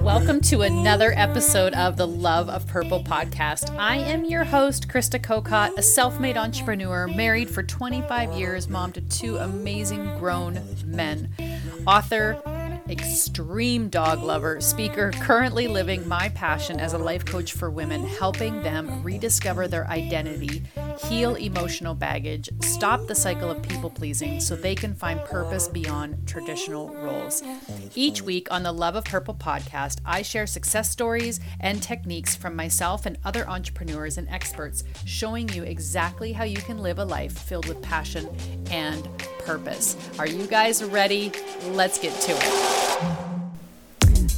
Welcome to another episode of the Love of Purple podcast. I am your host, Krista Kokot, a self made entrepreneur, married for 25 years, mom to two amazing grown men, author, extreme dog lover, speaker, currently living my passion as a life coach for women, helping them rediscover their identity, heal emotional baggage, stop the cycle of people pleasing so they can find purpose beyond traditional roles. Each week on the Love of Purple podcast, I share success stories and techniques from myself and other entrepreneurs and experts, showing you exactly how you can live a life filled with passion and purpose. Are you guys ready? Let's get to it.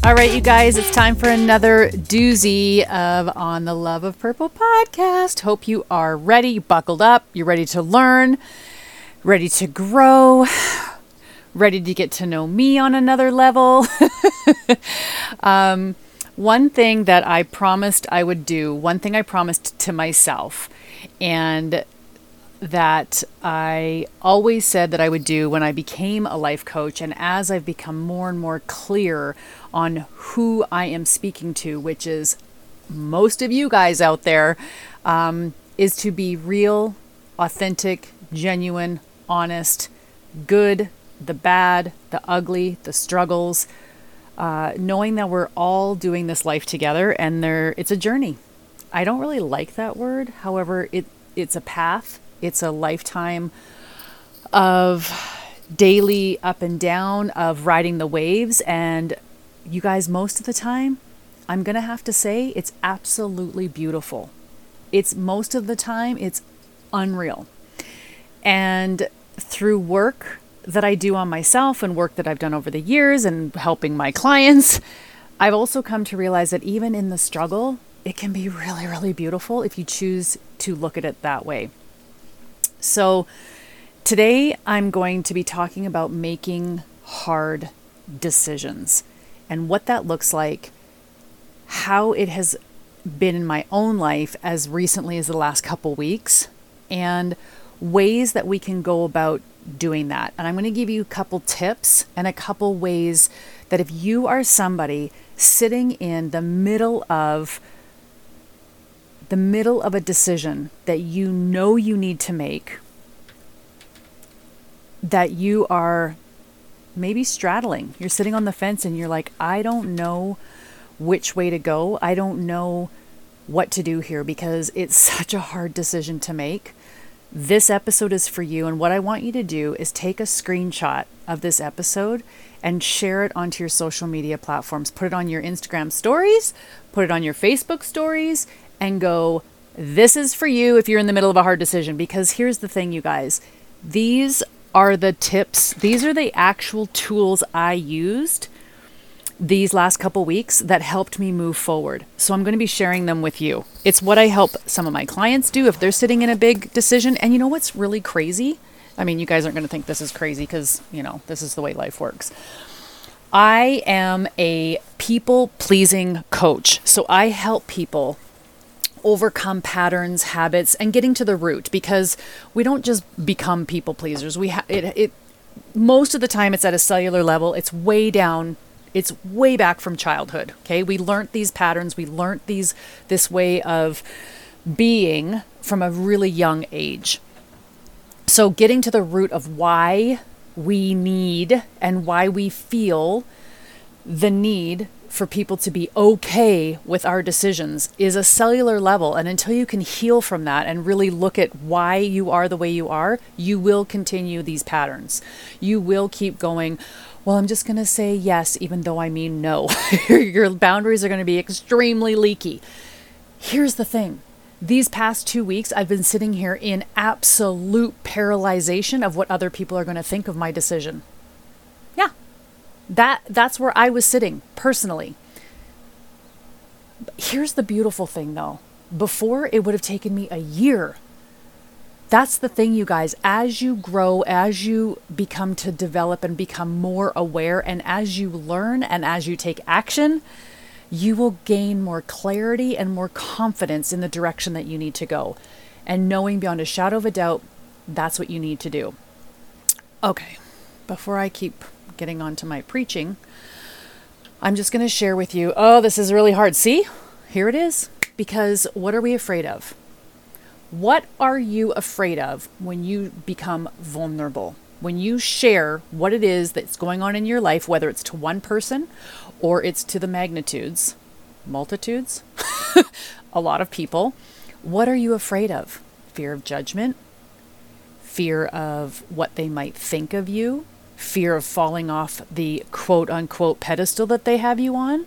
All right, you guys, it's time for another doozy of On the Love of Purple podcast. Hope you are ready, buckled up, you're ready to learn, ready to grow, ready to get to know me on another level. um, one thing that I promised I would do, one thing I promised to myself, and that I always said that I would do when I became a life coach, and as I've become more and more clear on who I am speaking to, which is most of you guys out there, um, is to be real, authentic, genuine, honest, good, the bad, the ugly, the struggles, uh, knowing that we're all doing this life together and there it's a journey. I don't really like that word. However, it it's a path it's a lifetime of daily up and down, of riding the waves. And you guys, most of the time, I'm going to have to say it's absolutely beautiful. It's most of the time, it's unreal. And through work that I do on myself and work that I've done over the years and helping my clients, I've also come to realize that even in the struggle, it can be really, really beautiful if you choose to look at it that way. So, today I'm going to be talking about making hard decisions and what that looks like, how it has been in my own life as recently as the last couple weeks, and ways that we can go about doing that. And I'm going to give you a couple tips and a couple ways that if you are somebody sitting in the middle of the middle of a decision that you know you need to make, that you are maybe straddling. You're sitting on the fence and you're like, I don't know which way to go. I don't know what to do here because it's such a hard decision to make. This episode is for you. And what I want you to do is take a screenshot of this episode and share it onto your social media platforms. Put it on your Instagram stories, put it on your Facebook stories, and go, This is for you if you're in the middle of a hard decision. Because here's the thing, you guys these are the tips, these are the actual tools I used these last couple weeks that helped me move forward. So I'm going to be sharing them with you. It's what I help some of my clients do if they're sitting in a big decision. And you know what's really crazy? I mean, you guys aren't going to think this is crazy because, you know, this is the way life works. I am a people pleasing coach. So I help people overcome patterns, habits, and getting to the root because we don't just become people pleasers. We ha- it, it most of the time it's at a cellular level. It's way down. It's way back from childhood. Okay, we learned these patterns. We learned these this way of being from a really young age. So getting to the root of why we need and why we feel the need for people to be okay with our decisions is a cellular level. And until you can heal from that and really look at why you are the way you are, you will continue these patterns. You will keep going. Well, I'm just going to say yes, even though I mean no. Your boundaries are going to be extremely leaky. Here's the thing these past two weeks, I've been sitting here in absolute paralyzation of what other people are going to think of my decision. That that's where I was sitting personally. Here's the beautiful thing though. Before it would have taken me a year. That's the thing you guys, as you grow, as you become to develop and become more aware and as you learn and as you take action, you will gain more clarity and more confidence in the direction that you need to go. And knowing beyond a shadow of a doubt, that's what you need to do. Okay, before I keep getting on to my preaching, I'm just going to share with you. Oh, this is really hard. See, here it is. Because what are we afraid of? What are you afraid of when you become vulnerable? When you share what it is that's going on in your life, whether it's to one person or it's to the magnitudes, multitudes, a lot of people, what are you afraid of? Fear of judgment? Fear of what they might think of you? Fear of falling off the quote unquote pedestal that they have you on?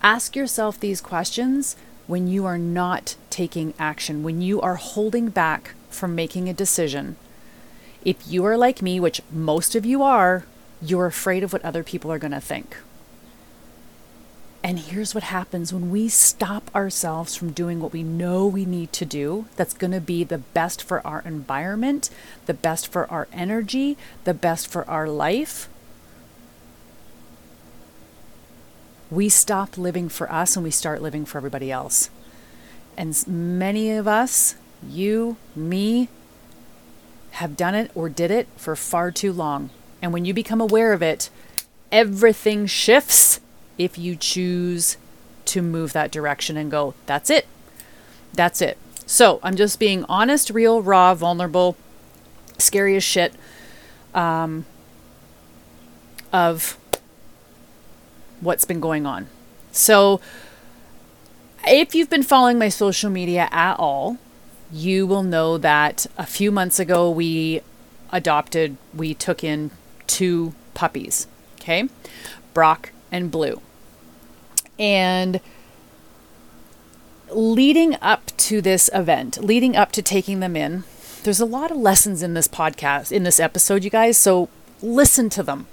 Ask yourself these questions when you are not taking action, when you are holding back from making a decision. If you are like me, which most of you are, you're afraid of what other people are going to think. And here's what happens when we stop ourselves from doing what we know we need to do that's going to be the best for our environment, the best for our energy, the best for our life. we stop living for us and we start living for everybody else. And many of us, you, me, have done it or did it for far too long. And when you become aware of it, everything shifts if you choose to move that direction and go, that's it. That's it. So I'm just being honest, real, raw, vulnerable, scary as shit um, of what's been going on. So, if you've been following my social media at all, you will know that a few months ago we adopted, we took in two puppies, okay? Brock and Blue. And leading up to this event, leading up to taking them in, there's a lot of lessons in this podcast, in this episode, you guys. So listen to them.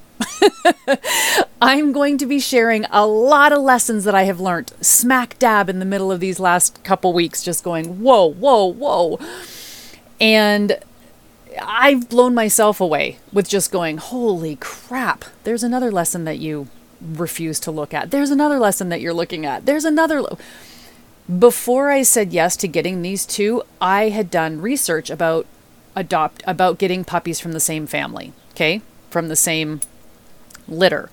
I'm going to be sharing a lot of lessons that I have learned smack dab in the middle of these last couple weeks, just going, whoa, whoa, whoa. And I've blown myself away with just going, holy crap, there's another lesson that you refuse to look at. There's another lesson that you're looking at. There's another. Lo- Before I said yes to getting these two, I had done research about adopt about getting puppies from the same family, okay? From the same litter.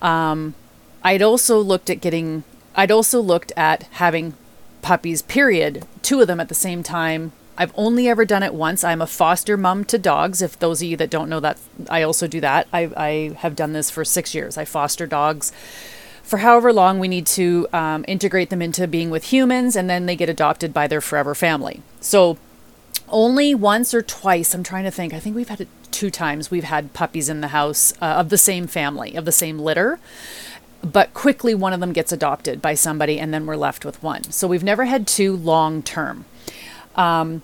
Um, I'd also looked at getting, I'd also looked at having puppies, period, two of them at the same time. I've only ever done it once. I'm a foster mom to dogs. If those of you that don't know that, I also do that. I, I have done this for six years. I foster dogs for however long we need to um, integrate them into being with humans, and then they get adopted by their forever family. So, only once or twice, I'm trying to think, I think we've had it two times we've had puppies in the house uh, of the same family, of the same litter. But quickly, one of them gets adopted by somebody, and then we're left with one. So we've never had two long term. Um,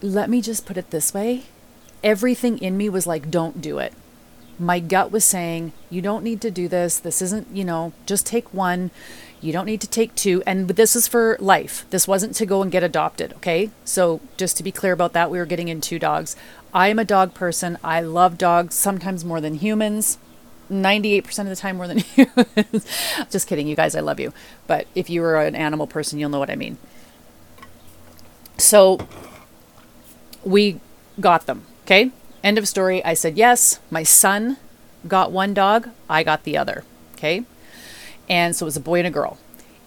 let me just put it this way everything in me was like, don't do it. My gut was saying, you don't need to do this. This isn't, you know, just take one. You don't need to take two. And this is for life. This wasn't to go and get adopted. Okay. So just to be clear about that, we were getting in two dogs. I am a dog person. I love dogs, sometimes more than humans. 98% of the time more than humans. Just kidding, you guys, I love you. But if you are an animal person, you'll know what I mean. So we got them, okay? End of story. I said yes. My son got one dog, I got the other, okay? And so it was a boy and a girl.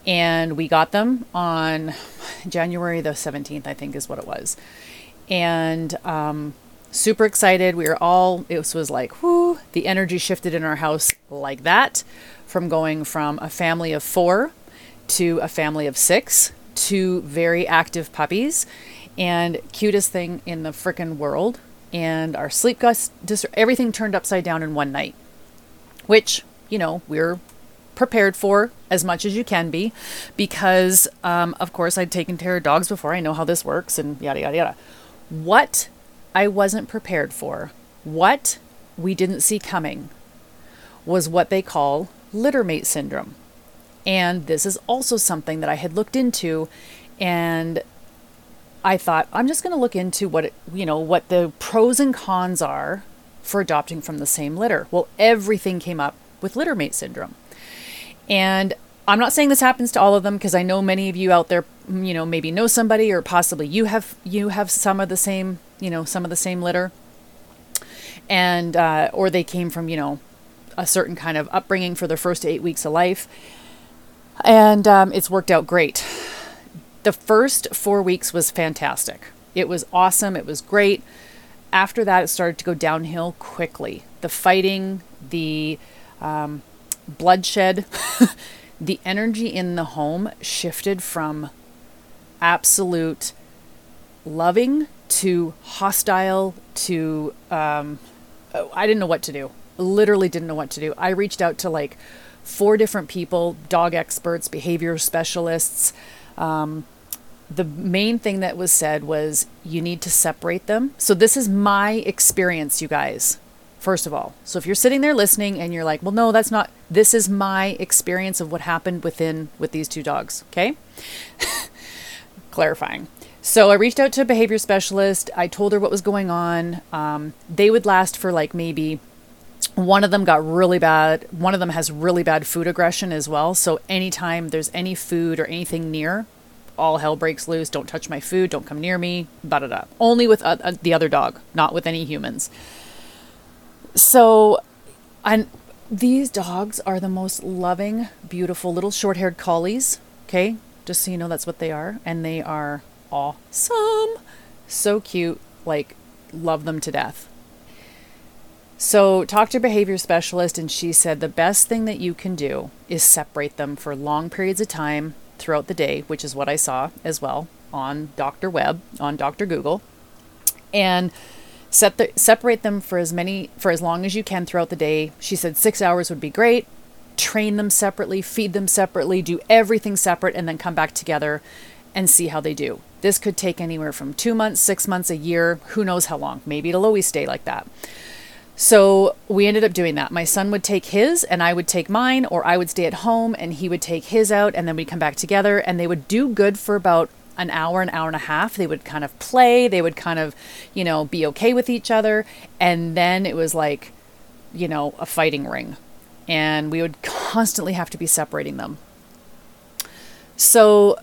And we got them on January the 17th, I think is what it was. And um, super excited. We were all, it was, was like, whoo, the energy shifted in our house like that from going from a family of four to a family of six to very active puppies and cutest thing in the frickin' world. And our sleep got just everything turned upside down in one night, which, you know, we're prepared for as much as you can be because, um, of course, I'd taken care of dogs before. I know how this works and yada, yada, yada. What I wasn't prepared for, what we didn't see coming, was what they call littermate syndrome. And this is also something that I had looked into and I thought I'm just going to look into what it, you know what the pros and cons are for adopting from the same litter. Well, everything came up with littermate syndrome. And I'm not saying this happens to all of them because I know many of you out there, you know, maybe know somebody or possibly you have you have some of the same, you know, some of the same litter. and uh, or they came from you know a certain kind of upbringing for their first eight weeks of life, and um, it's worked out great. The first four weeks was fantastic. It was awesome. It was great. After that, it started to go downhill quickly. The fighting, the um, bloodshed, the energy in the home shifted from absolute loving to hostile to um, I didn't know what to do. Literally didn't know what to do. I reached out to like four different people, dog experts, behavior specialists. Um, the main thing that was said was you need to separate them. So this is my experience, you guys. First of all, so if you're sitting there listening and you're like, "Well, no, that's not. This is my experience of what happened within with these two dogs." Okay, clarifying. So I reached out to a behavior specialist. I told her what was going on. Um, they would last for like maybe one of them got really bad. One of them has really bad food aggression as well. So anytime there's any food or anything near, all hell breaks loose. Don't touch my food. Don't come near me. Da da da. Only with uh, the other dog, not with any humans. So, and these dogs are the most loving, beautiful little short-haired collies. Okay, just so you know, that's what they are, and they are awesome. So cute. Like, love them to death. So, talked to a behavior specialist, and she said the best thing that you can do is separate them for long periods of time throughout the day, which is what I saw as well on Dr. Web, on Dr. Google, and set the, separate them for as many for as long as you can throughout the day. She said six hours would be great. Train them separately, feed them separately, do everything separate, and then come back together and see how they do. This could take anywhere from two months, six months, a year, who knows how long. Maybe it'll always stay like that. So we ended up doing that. My son would take his and I would take mine, or I would stay at home and he would take his out, and then we'd come back together and they would do good for about an hour, an hour and a half. They would kind of play, they would kind of, you know, be okay with each other. And then it was like, you know, a fighting ring. And we would constantly have to be separating them. So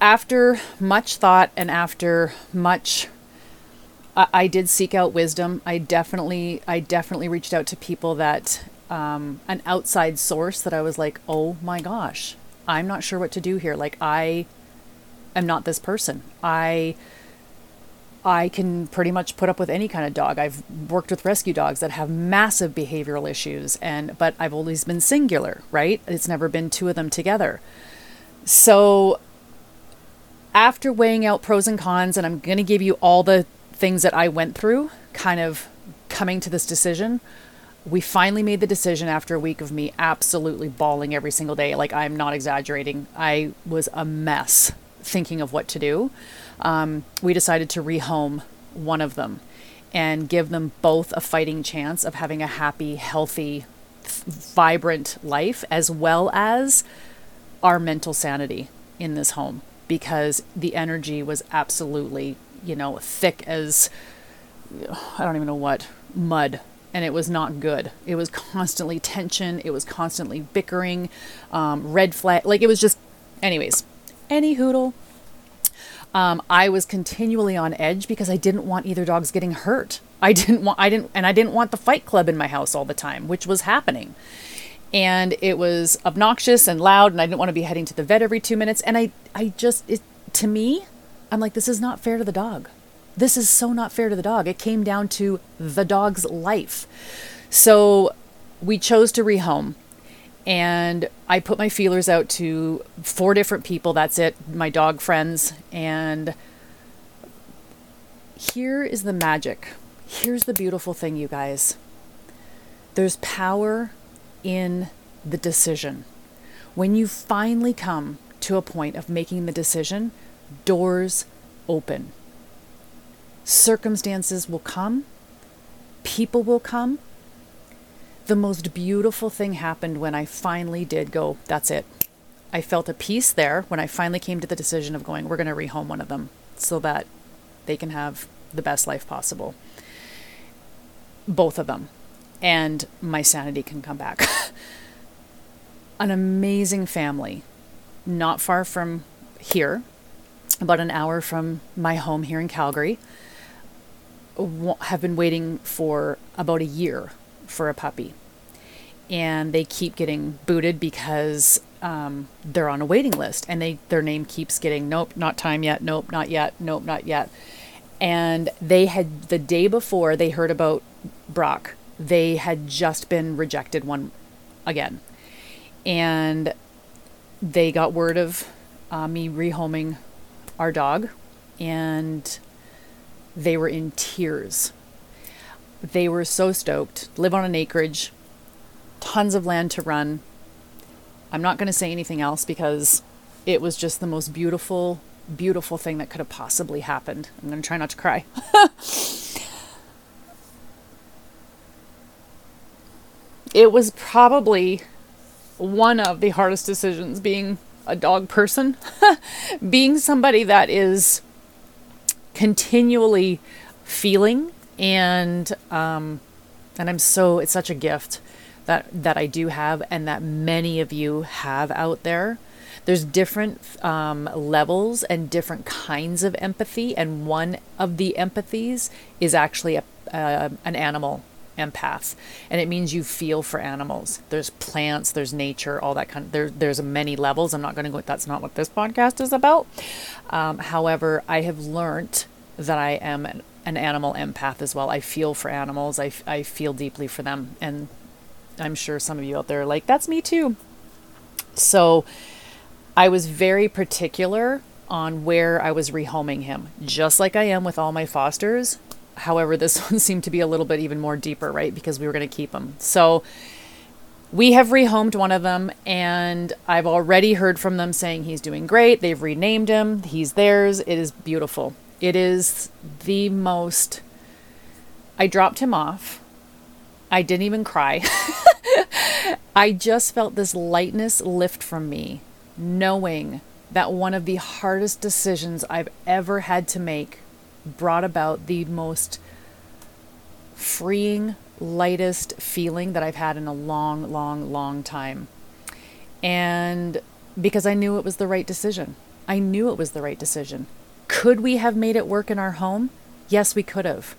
after much thought and after much I, I did seek out wisdom. I definitely I definitely reached out to people that um, an outside source that I was like, "Oh my gosh, I'm not sure what to do here. Like I am not this person. I I can pretty much put up with any kind of dog. I've worked with rescue dogs that have massive behavioral issues and but I've always been singular, right? It's never been two of them together. So after weighing out pros and cons, and I'm going to give you all the things that I went through, kind of coming to this decision, we finally made the decision after a week of me absolutely bawling every single day. Like, I'm not exaggerating. I was a mess thinking of what to do. Um, we decided to rehome one of them and give them both a fighting chance of having a happy, healthy, vibrant life, as well as our mental sanity in this home because the energy was absolutely, you know, thick as I don't even know what, mud. And it was not good. It was constantly tension. It was constantly bickering, um, red flag. Like it was just, anyways, any hoodle. Um, I was continually on edge because I didn't want either dogs getting hurt. I didn't want, I didn't, and I didn't want the fight club in my house all the time, which was happening and it was obnoxious and loud and I didn't want to be heading to the vet every 2 minutes and I I just it to me I'm like this is not fair to the dog. This is so not fair to the dog. It came down to the dog's life. So we chose to rehome and I put my feelers out to four different people. That's it, my dog friends. And here is the magic. Here's the beautiful thing, you guys. There's power in the decision. When you finally come to a point of making the decision, doors open. Circumstances will come, people will come. The most beautiful thing happened when I finally did go, that's it. I felt a peace there when I finally came to the decision of going, we're going to rehome one of them so that they can have the best life possible. Both of them and my sanity can come back. an amazing family, not far from here, about an hour from my home here in Calgary. have been waiting for about a year for a puppy. And they keep getting booted because um, they're on a waiting list and they their name keeps getting nope, not time yet, nope, not yet, nope, not yet. And they had the day before they heard about Brock, they had just been rejected one again. And they got word of uh, me rehoming our dog and they were in tears. They were so stoked. Live on an acreage, tons of land to run. I'm not going to say anything else because it was just the most beautiful, beautiful thing that could have possibly happened. I'm going to try not to cry. it was probably one of the hardest decisions being a dog person, being somebody that is continually feeling and um, and I'm so it's such a gift that that I do have and that many of you have out there. There's different um, levels and different kinds of empathy, and one of the empathies is actually a, uh, an animal empath and it means you feel for animals. There's plants there's nature all that kind of there, there's many levels. I'm not going to go that's not what this podcast is about. Um, however i have learned that i am an, an, animal empath as well. I feel for animals. I, I feel deeply for them. And i'm sure some of you out there are like that's me too. So i was very particular on where i was rehoming him just like i am with all my fosters However, this one seemed to be a little bit even more deeper, right? Because we were going to keep them. So we have rehomed one of them, and I've already heard from them saying he's doing great. They've renamed him, he's theirs. It is beautiful. It is the most. I dropped him off. I didn't even cry. I just felt this lightness lift from me, knowing that one of the hardest decisions I've ever had to make brought about the most freeing, lightest feeling that I've had in a long, long, long time. And because I knew it was the right decision. I knew it was the right decision. Could we have made it work in our home? Yes, we could have.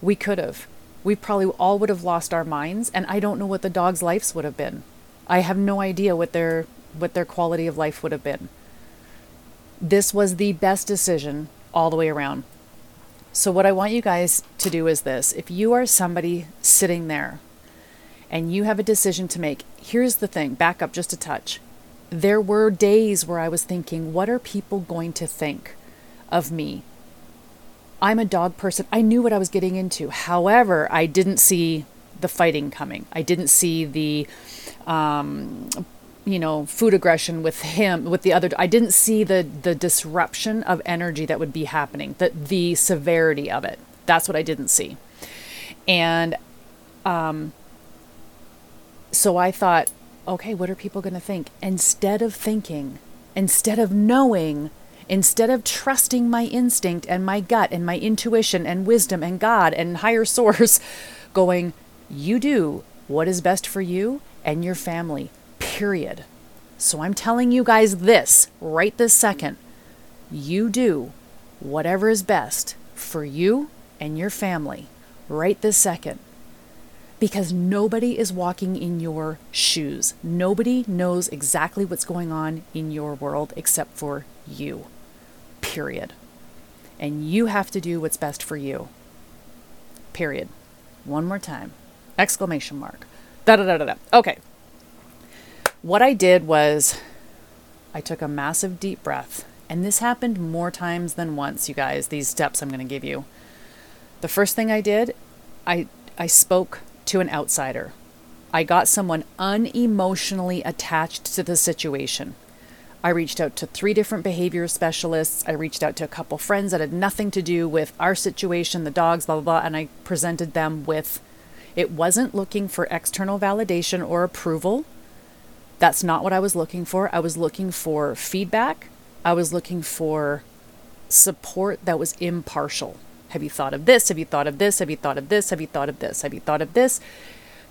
We could have. We probably all would have lost our minds, and I don't know what the dogs' lives would have been. I have no idea what their what their quality of life would have been. This was the best decision all the way around. So, what I want you guys to do is this if you are somebody sitting there and you have a decision to make, here's the thing back up just a touch. There were days where I was thinking, what are people going to think of me? I'm a dog person. I knew what I was getting into. However, I didn't see the fighting coming. I didn't see the um, you know food aggression with him with the other i didn't see the the disruption of energy that would be happening the the severity of it. That's what i didn't see. And um so i thought okay what are people going to think? Instead of thinking instead of knowing instead of trusting my instinct and my gut and my intuition and wisdom and god and higher source going you do what is best for you and your family period. So I'm telling you guys this right this second. You do whatever is best for you and your family right this second. Because nobody is walking in your shoes. Nobody knows exactly what's going on in your world except for you. Period. And you have to do what's best for you. Period. One more time. Exclamation mark. Da da da da da. Okay. What I did was I took a massive deep breath, and this happened more times than once, you guys, these steps I'm going to give you. The first thing I did, I I spoke to an outsider. I got someone unemotionally attached to the situation. I reached out to three different behavior specialists. I reached out to a couple friends that had nothing to do with our situation, the dogs, blah, blah, blah, and I presented them with it wasn't looking for external validation or approval. That's not what I was looking for. I was looking for feedback. I was looking for support that was impartial. Have you thought of this? Have you thought of this? Have you thought of this? Have you thought of this? Have you thought of this?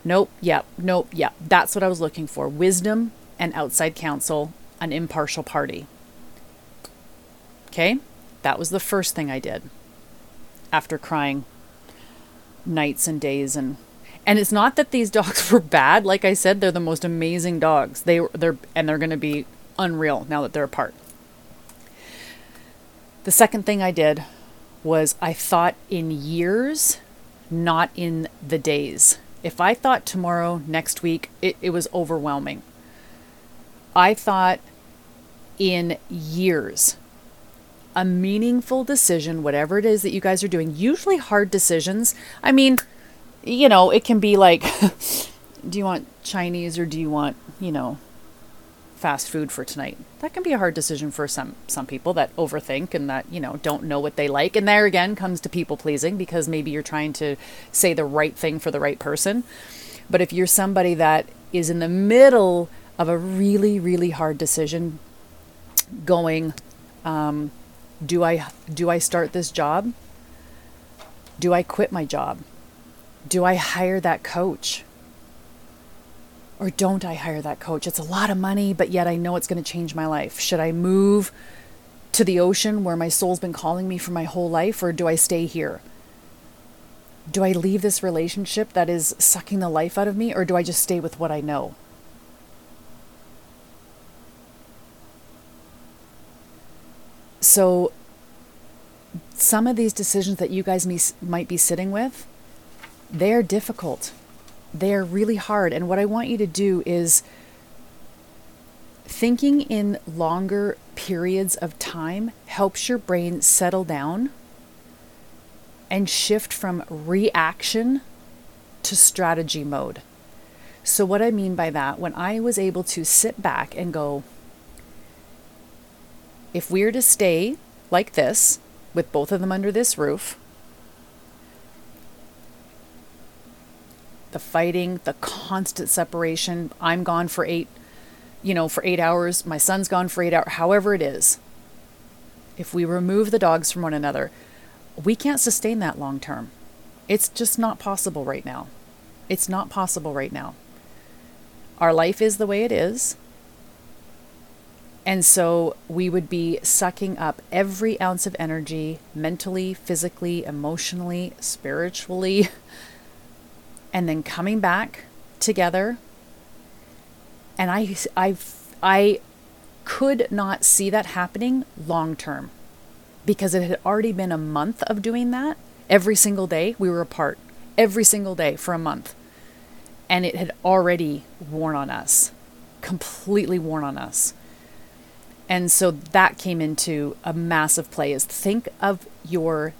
Nope. Yep. Nope. Yeah. That's what I was looking for. Wisdom and outside counsel, an impartial party. Okay? That was the first thing I did after crying nights and days and and it's not that these dogs were bad. Like i said they're the most amazing dogs. They they're and they're going to be unreal now that they're apart. The second thing i did was i thought in years not in the days. If i thought tomorrow next week it, it was overwhelming. I thought in years a meaningful decision, whatever it is that you guys are doing, usually hard decisions. I mean, you know, it can be like, do you want Chinese or do you want, you know, fast food for tonight? That can be a hard decision for some some people that overthink and that, you know, don't know what they like. And there again comes to people pleasing because maybe you're trying to say the right thing for the right person. But if you're somebody that is in the middle of a really, really hard decision going, um, do I do I start this job? Do I quit my job? Do I hire that coach? Or don't I hire that coach? It's a lot of money, but yet I know it's going to change my life. Should I move to the ocean where my soul's been calling me for my whole life or do I stay here? Do I leave this relationship that is sucking the life out of me or do I just stay with what I know? So, some of these decisions that you guys might be sitting with, they're difficult. They're really hard. And what I want you to do is thinking in longer periods of time helps your brain settle down and shift from reaction to strategy mode. So, what I mean by that, when I was able to sit back and go, if we're to stay like this, with both of them under this roof, the fighting, the constant separation, I'm gone for eight, you know, for eight hours, my son's gone for eight hours, however it is. If we remove the dogs from one another, we can't sustain that long term. It's just not possible right now. It's not possible right now. Our life is the way it is. And so we would be sucking up every ounce of energy mentally, physically, emotionally, spiritually, and then coming back together. And I, I, I could not see that happening long term because it had already been a month of doing that. Every single day we were apart, every single day for a month. And it had already worn on us, completely worn on us. And so that came into a massive play is think of your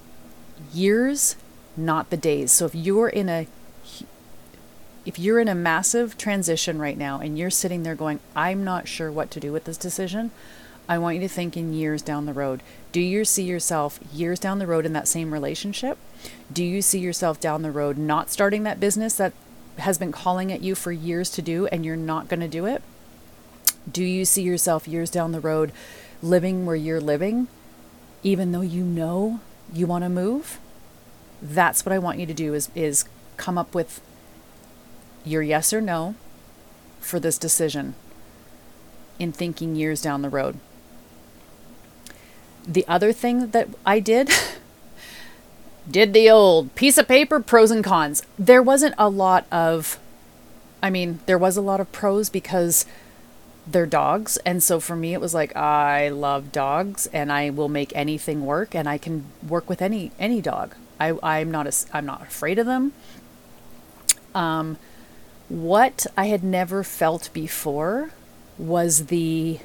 years, not the days. So if you're in a if you're in a massive transition right now and you're sitting there going, I'm not sure what to do with this decision, I want you to think in years down the road. Do you see yourself years down the road in that same relationship? Do you see yourself down the road not starting that business that has been calling at you for years to do and you're not going to do it? Do you see yourself years down the road living where you're living, even though you know you want to move? That's what I want you to do is, is come up with your yes or no for this decision in thinking years down the road. The other thing that I did did the old piece of paper pros and cons. There wasn't a lot of I mean, there was a lot of pros because they're dogs and so for me it was like i love dogs and i will make anything work and i can work with any any dog i i'm not a, i'm not afraid of them um what i had never felt before was the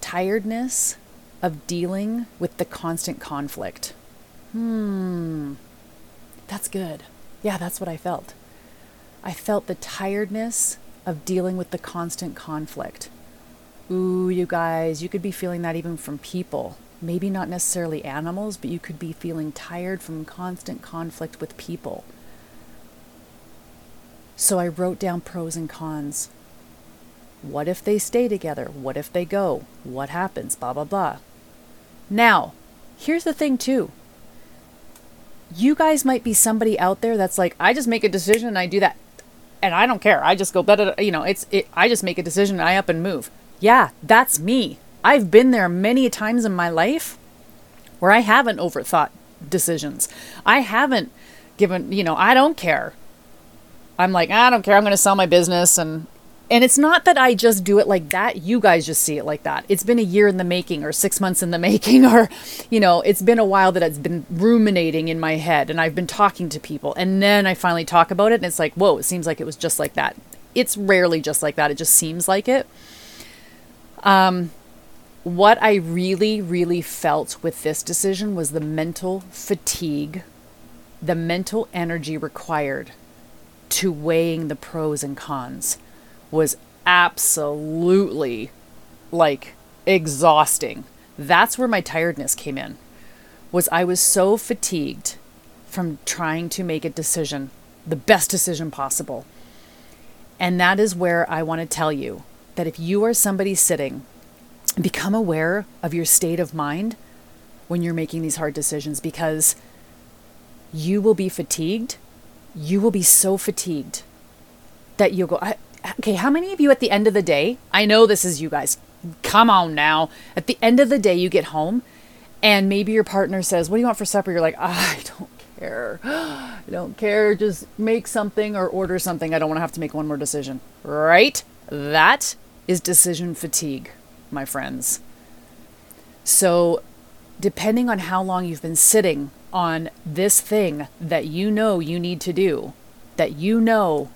tiredness of dealing with the constant conflict hmm that's good yeah that's what i felt i felt the tiredness of dealing with the constant conflict. Ooh, you guys, you could be feeling that even from people. Maybe not necessarily animals, but you could be feeling tired from constant conflict with people. So I wrote down pros and cons. What if they stay together? What if they go? What happens? Blah, blah, blah. Now, here's the thing, too. You guys might be somebody out there that's like, I just make a decision and I do that and I don't care. I just go. You know, it's it. I just make a decision and I up and move. Yeah, that's me. I've been there many times in my life where I haven't overthought decisions. I haven't given, you know, I don't care. I'm like, I don't care. I'm going to sell my business and and it's not that I just do it like that. You guys just see it like that. It's been a year in the making or 6 months in the making or you know, it's been a while that it's been ruminating in my head and I've been talking to people and then I finally talk about it and it's like, "Whoa, it seems like it was just like that." It's rarely just like that. It just seems like it. Um what I really, really felt with this decision was the mental fatigue, the mental energy required to weighing the pros and cons was absolutely like exhausting. That's where my tiredness came in. Was I was so fatigued from trying to make a decision, the best decision possible. And that is where I want to tell you that if you are somebody sitting become aware of your state of mind when you're making these hard decisions because you will be fatigued. You will be so fatigued that you'll go, okay, how many of you at the end of the day, I know this is you guys, come on now. At the end of the day, you get home and maybe your partner says, What do you want for supper? You're like, ah, I don't care. I don't care. Just make something or order something. I don't want to have to make one more decision. Right? That is decision fatigue my friends. So, depending on how long you've been sitting on this thing that you know you need to do, that you know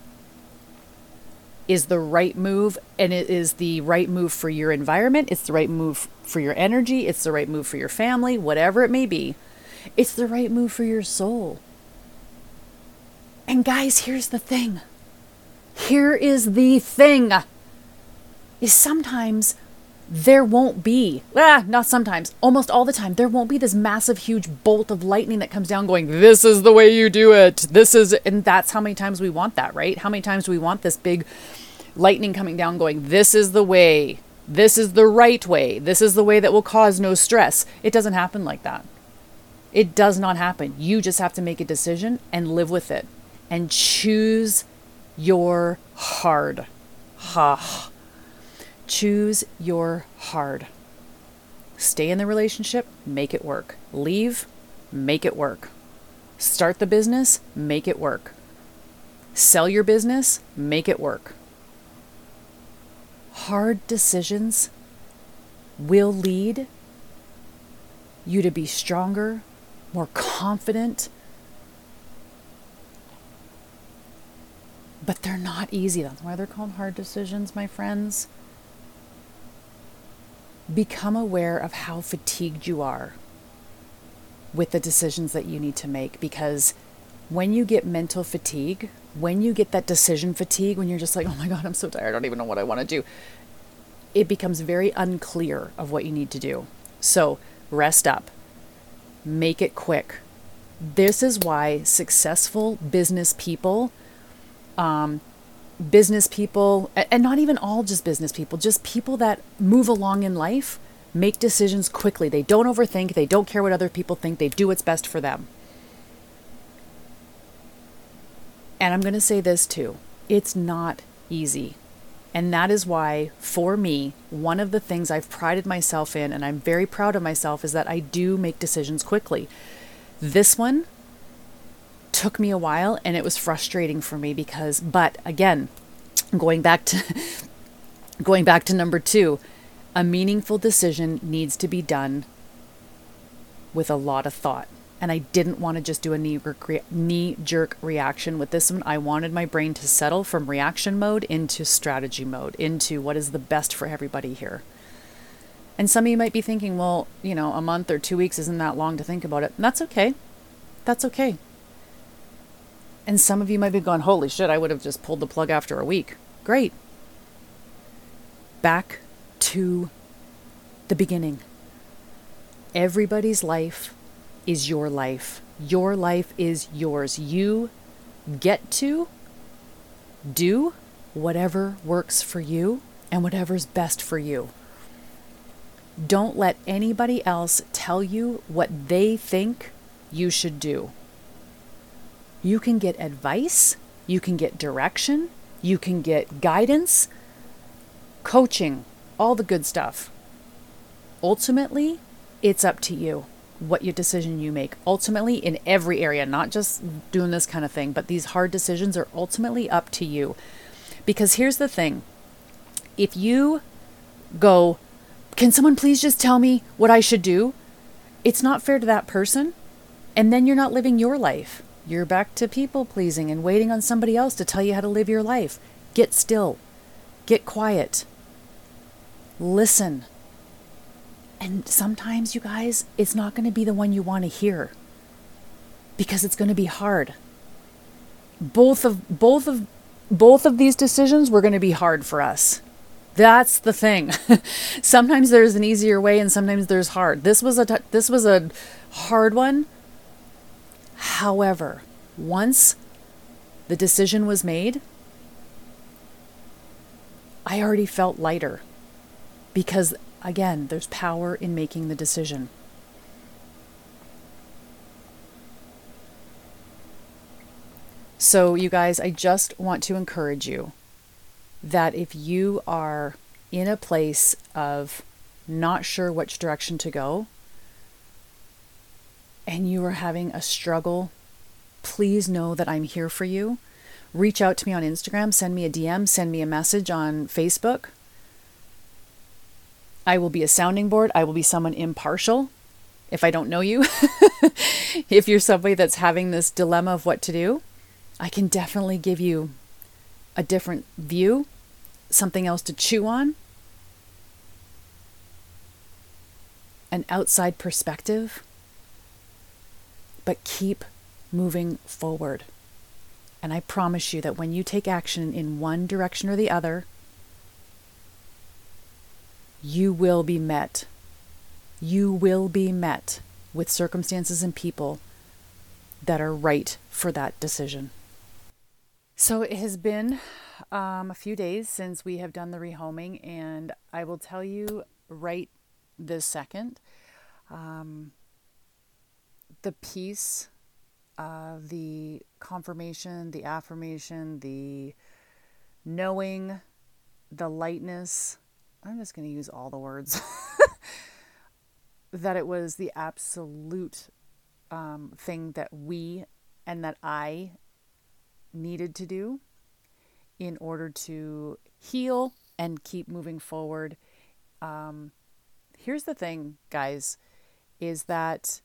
is the right move and it is the right move for your environment, it's the right move for your energy, it's the right move for your family, whatever it may be, it's the right move for your soul. And guys, here's the thing. Here is the thing. Is sometimes there won't be, ah, not sometimes, almost all the time, there won't be this massive, huge bolt of lightning that comes down going, this is the way you do it. This is, and that's how many times we want that, right? How many times do we want this big lightning coming down going, this is the way, this is the right way, this is the way that will cause no stress? It doesn't happen like that. It does not happen. You just have to make a decision and live with it and choose your hard. Ha. Choose your hard. Stay in the relationship, make it work. Leave, make it work. Start the business, make it work. Sell your business, make it work. Hard decisions will lead you to be stronger, more confident. But they're not easy. That's why they're called hard decisions, my friends become aware of how fatigued you are with the decisions that you need to make because when you get mental fatigue, when you get that decision fatigue, when you're just like, oh my God, I'm so tired, I don't even know what I want to do, it becomes very unclear of what you need to do. So rest up, make it quick. This is why successful business people um, business people, and not even all just business people, just people that move along in life, make decisions quickly. They don't overthink, they don't care what other people think, they do what's best for them. And I'm going to say this too it's not easy. And that is why, for me, one of the things I've prided myself in, and I'm very proud of myself, is that I do make decisions quickly. This one, took me a while and it was frustrating for me because but again going back to going back to number 2 a meaningful decision needs to be done with a lot of thought and I didn't want to just do a knee, knee jerk reaction with this one. I wanted my brain to settle from reaction mode into strategy mode, into what is the best for everybody here. And some of you might be thinking, well, you know, a month or two weeks isn't that long to think about it. And that's okay. That's okay. And some of you might be going, holy shit, I would have just pulled the plug after a week. Great. Back to the beginning. Everybody's life is your life. Your life is yours. You get to do whatever works for you and whatever's best for you. Don't let anybody else tell you what they think you should do. You can get advice, you can get direction, you can get guidance, coaching, all the good stuff. Ultimately, it's up to you. what your decision you make. Ultimately, in every area, not just doing this kind of thing, but these hard decisions are ultimately up to you. Because here's the thing if you go, Can someone please just tell me what I should do? It's not fair to that person. And then you're not living your life. You're back to people pleasing and waiting on somebody else to tell you how to live your life. Get still, get quiet, listen. And sometimes, you guys, it's not going to be the one you want to hear because it's going to be hard. Both of both of both of these decisions were going to be hard for us. That's the thing. sometimes there's an easier way and sometimes there's hard. This was a t- this was a hard one. However, once the decision was made, I already felt lighter because Again, there's power in making the decision. So, you guys, I just want to encourage you that if you are in a place of not sure which direction to go and you are having a struggle, please know that I'm here for you. Reach out to me on Instagram, send me a DM, send me a message on Facebook. I will be a sounding board. I will be someone impartial if I don't know you. if you're somebody that's having this dilemma of what to do, I can definitely give you a different view, something else to chew on, an outside perspective. But keep moving forward. And I promise you that when you take action in one direction or the other, you will be met. You will be met with circumstances and people that are right for that decision. So it has been um, a few days since we have done the rehoming, and I will tell you right this second um, the peace, uh, the confirmation, the affirmation, the knowing, the lightness, I'm just going to use all the words, that it was the absolute um, thing that we and that I needed to do in order to heal and keep moving forward. Um, here's the thing, guys, is that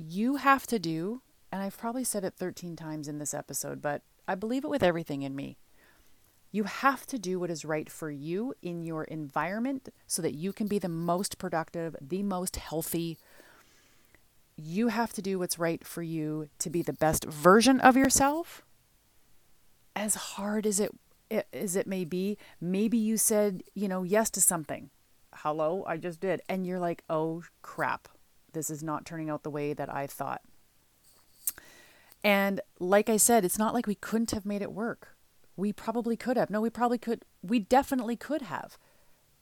you have to do, and I've probably said it 13 times in this episode, but I believe it with everything in me. You have to do what is right for you in your environment so that you can be the most productive, the most healthy. You have to do what's right for you to be the best version of yourself. As hard as it as it may be, maybe you said, you know, yes to something. Hello, I just did. And you're like, "Oh crap. This is not turning out the way that I thought." And like I said, it's not like we couldn't have made it work we probably could have. No, we probably could. We definitely could have.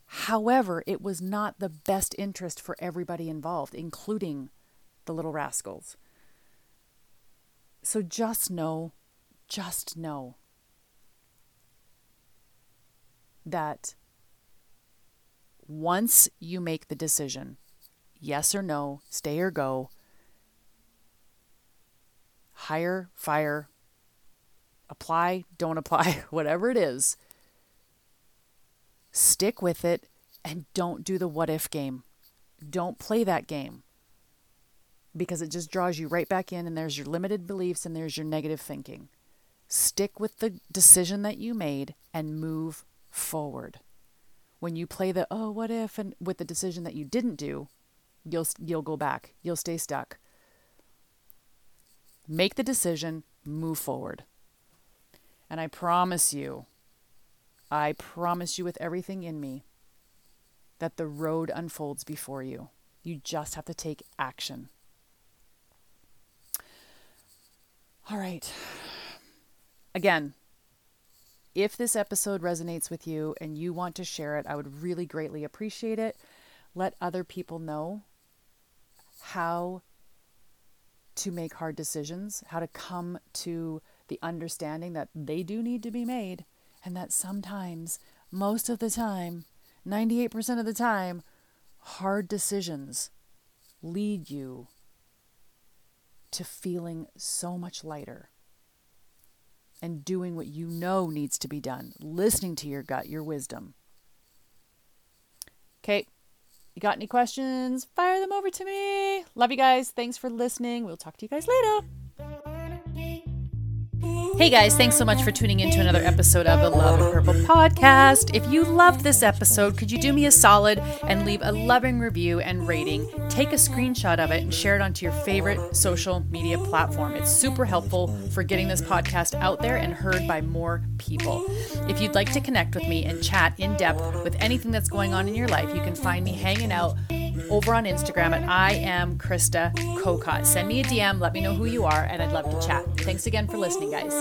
However, it was not the best interest for everybody involved, including the little rascals. So just know, just know that once you make the decision, yes or no, stay or go, hire, fire, apply, don't apply, whatever it is, stick with it and don't do the what if game. Don't play that game because it just draws you right back in and there's your limited beliefs and there's your negative thinking. Stick with the decision that you made and move forward. When you play the oh what if and with the decision that you didn't do, you'll you'll go back. You'll stay stuck. Make the decision, move forward. And I promise you, I promise you with everything in me that the road unfolds before you. You just have to take action. All right. Again, if this episode resonates with you and you want to share it, I would really greatly appreciate it. Let other people know how to make hard decisions, how to come to the understanding that they do need to be made and that sometimes, most of the time, 98% of the time, hard decisions lead you to feeling so much lighter and doing what you know needs to be done, listening to your gut, your wisdom. Okay, you got any questions? Fire them over to me. Love you guys. Thanks for listening. We'll talk to you guys later. Hey guys, thanks so much for tuning in to another episode of the Love and Purple podcast. If you loved this episode, could you do me a solid and leave a loving review and rating? Take a screenshot of it and share it onto your favorite social media platform. It's super helpful for getting this podcast out there and heard by more people. If you'd like to connect with me and chat in depth with anything that's going on in your life, you can find me hanging out over on Instagram at I am Krista Kokot. Send me a DM, let me know who you are, and I'd love to chat. Thanks again for listening, guys.